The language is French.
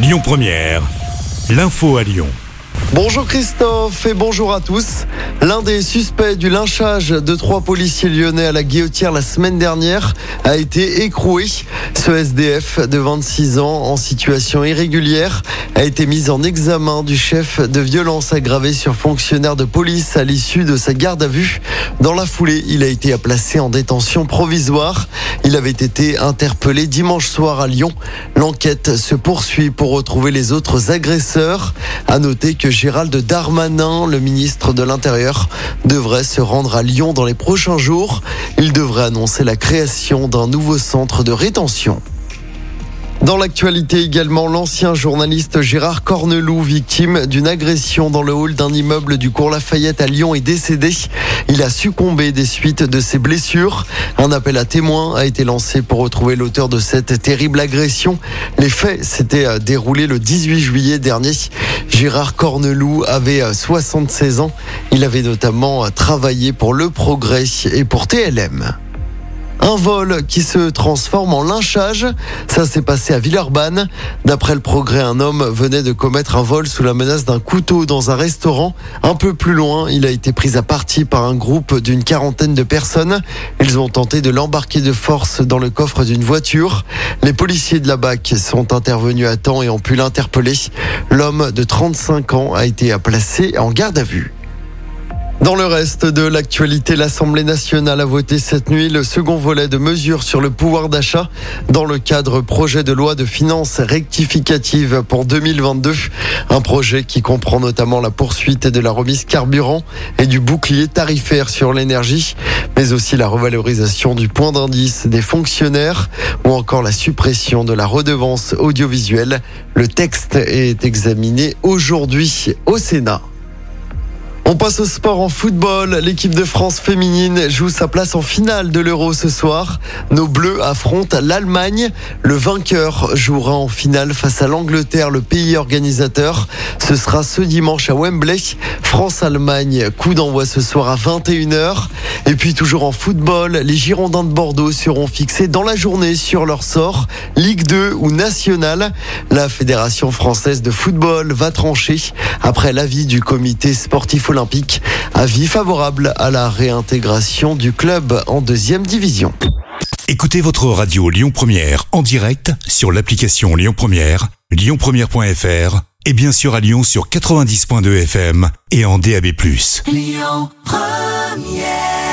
Lyon Première, l'info à Lyon. Bonjour Christophe et bonjour à tous. L'un des suspects du lynchage de trois policiers lyonnais à la guillotière la semaine dernière a été écroué. Ce SDF de 26 ans en situation irrégulière a été mis en examen du chef de violence aggravée sur fonctionnaire de police à l'issue de sa garde à vue. Dans la foulée, il a été placé en détention provisoire. Il avait été interpellé dimanche soir à Lyon. L'enquête se poursuit pour retrouver les autres agresseurs. À noter que Gérald Darmanin, le ministre de l'Intérieur, devrait se rendre à Lyon dans les prochains jours. Il devrait annoncer la création d'un nouveau centre de rétention. Dans l'actualité également, l'ancien journaliste Gérard Corneloup, victime d'une agression dans le hall d'un immeuble du cours Lafayette à Lyon, est décédé. Il a succombé des suites de ses blessures. Un appel à témoins a été lancé pour retrouver l'auteur de cette terrible agression. Les faits s'étaient déroulés le 18 juillet dernier. Gérard Corneloup avait 76 ans. Il avait notamment travaillé pour Le Progrès et pour TLM. Un vol qui se transforme en lynchage. Ça s'est passé à Villeurbanne. D'après le progrès, un homme venait de commettre un vol sous la menace d'un couteau dans un restaurant. Un peu plus loin, il a été pris à partie par un groupe d'une quarantaine de personnes. Ils ont tenté de l'embarquer de force dans le coffre d'une voiture. Les policiers de la BAC sont intervenus à temps et ont pu l'interpeller. L'homme de 35 ans a été placé en garde à vue. Dans le reste de l'actualité, l'Assemblée nationale a voté cette nuit le second volet de mesures sur le pouvoir d'achat dans le cadre projet de loi de finances rectificative pour 2022. Un projet qui comprend notamment la poursuite de la remise carburant et du bouclier tarifaire sur l'énergie, mais aussi la revalorisation du point d'indice des fonctionnaires ou encore la suppression de la redevance audiovisuelle. Le texte est examiné aujourd'hui au Sénat. On passe au sport en football. L'équipe de France féminine joue sa place en finale de l'Euro ce soir. Nos Bleus affrontent l'Allemagne. Le vainqueur jouera en finale face à l'Angleterre, le pays organisateur. Ce sera ce dimanche à Wembley. France-Allemagne, coup d'envoi ce soir à 21h. Et puis toujours en football, les Girondins de Bordeaux seront fixés dans la journée sur leur sort, Ligue 2 ou Nationale. La Fédération française de football va trancher après l'avis du comité sportif olympique olympique. Avis favorable à la réintégration du club en deuxième division. Écoutez votre radio Lyon Première en direct sur l'application Lyon Première, lyonpremière.fr et bien sûr à Lyon sur 90.2 FM et en DAB+. Lyon Première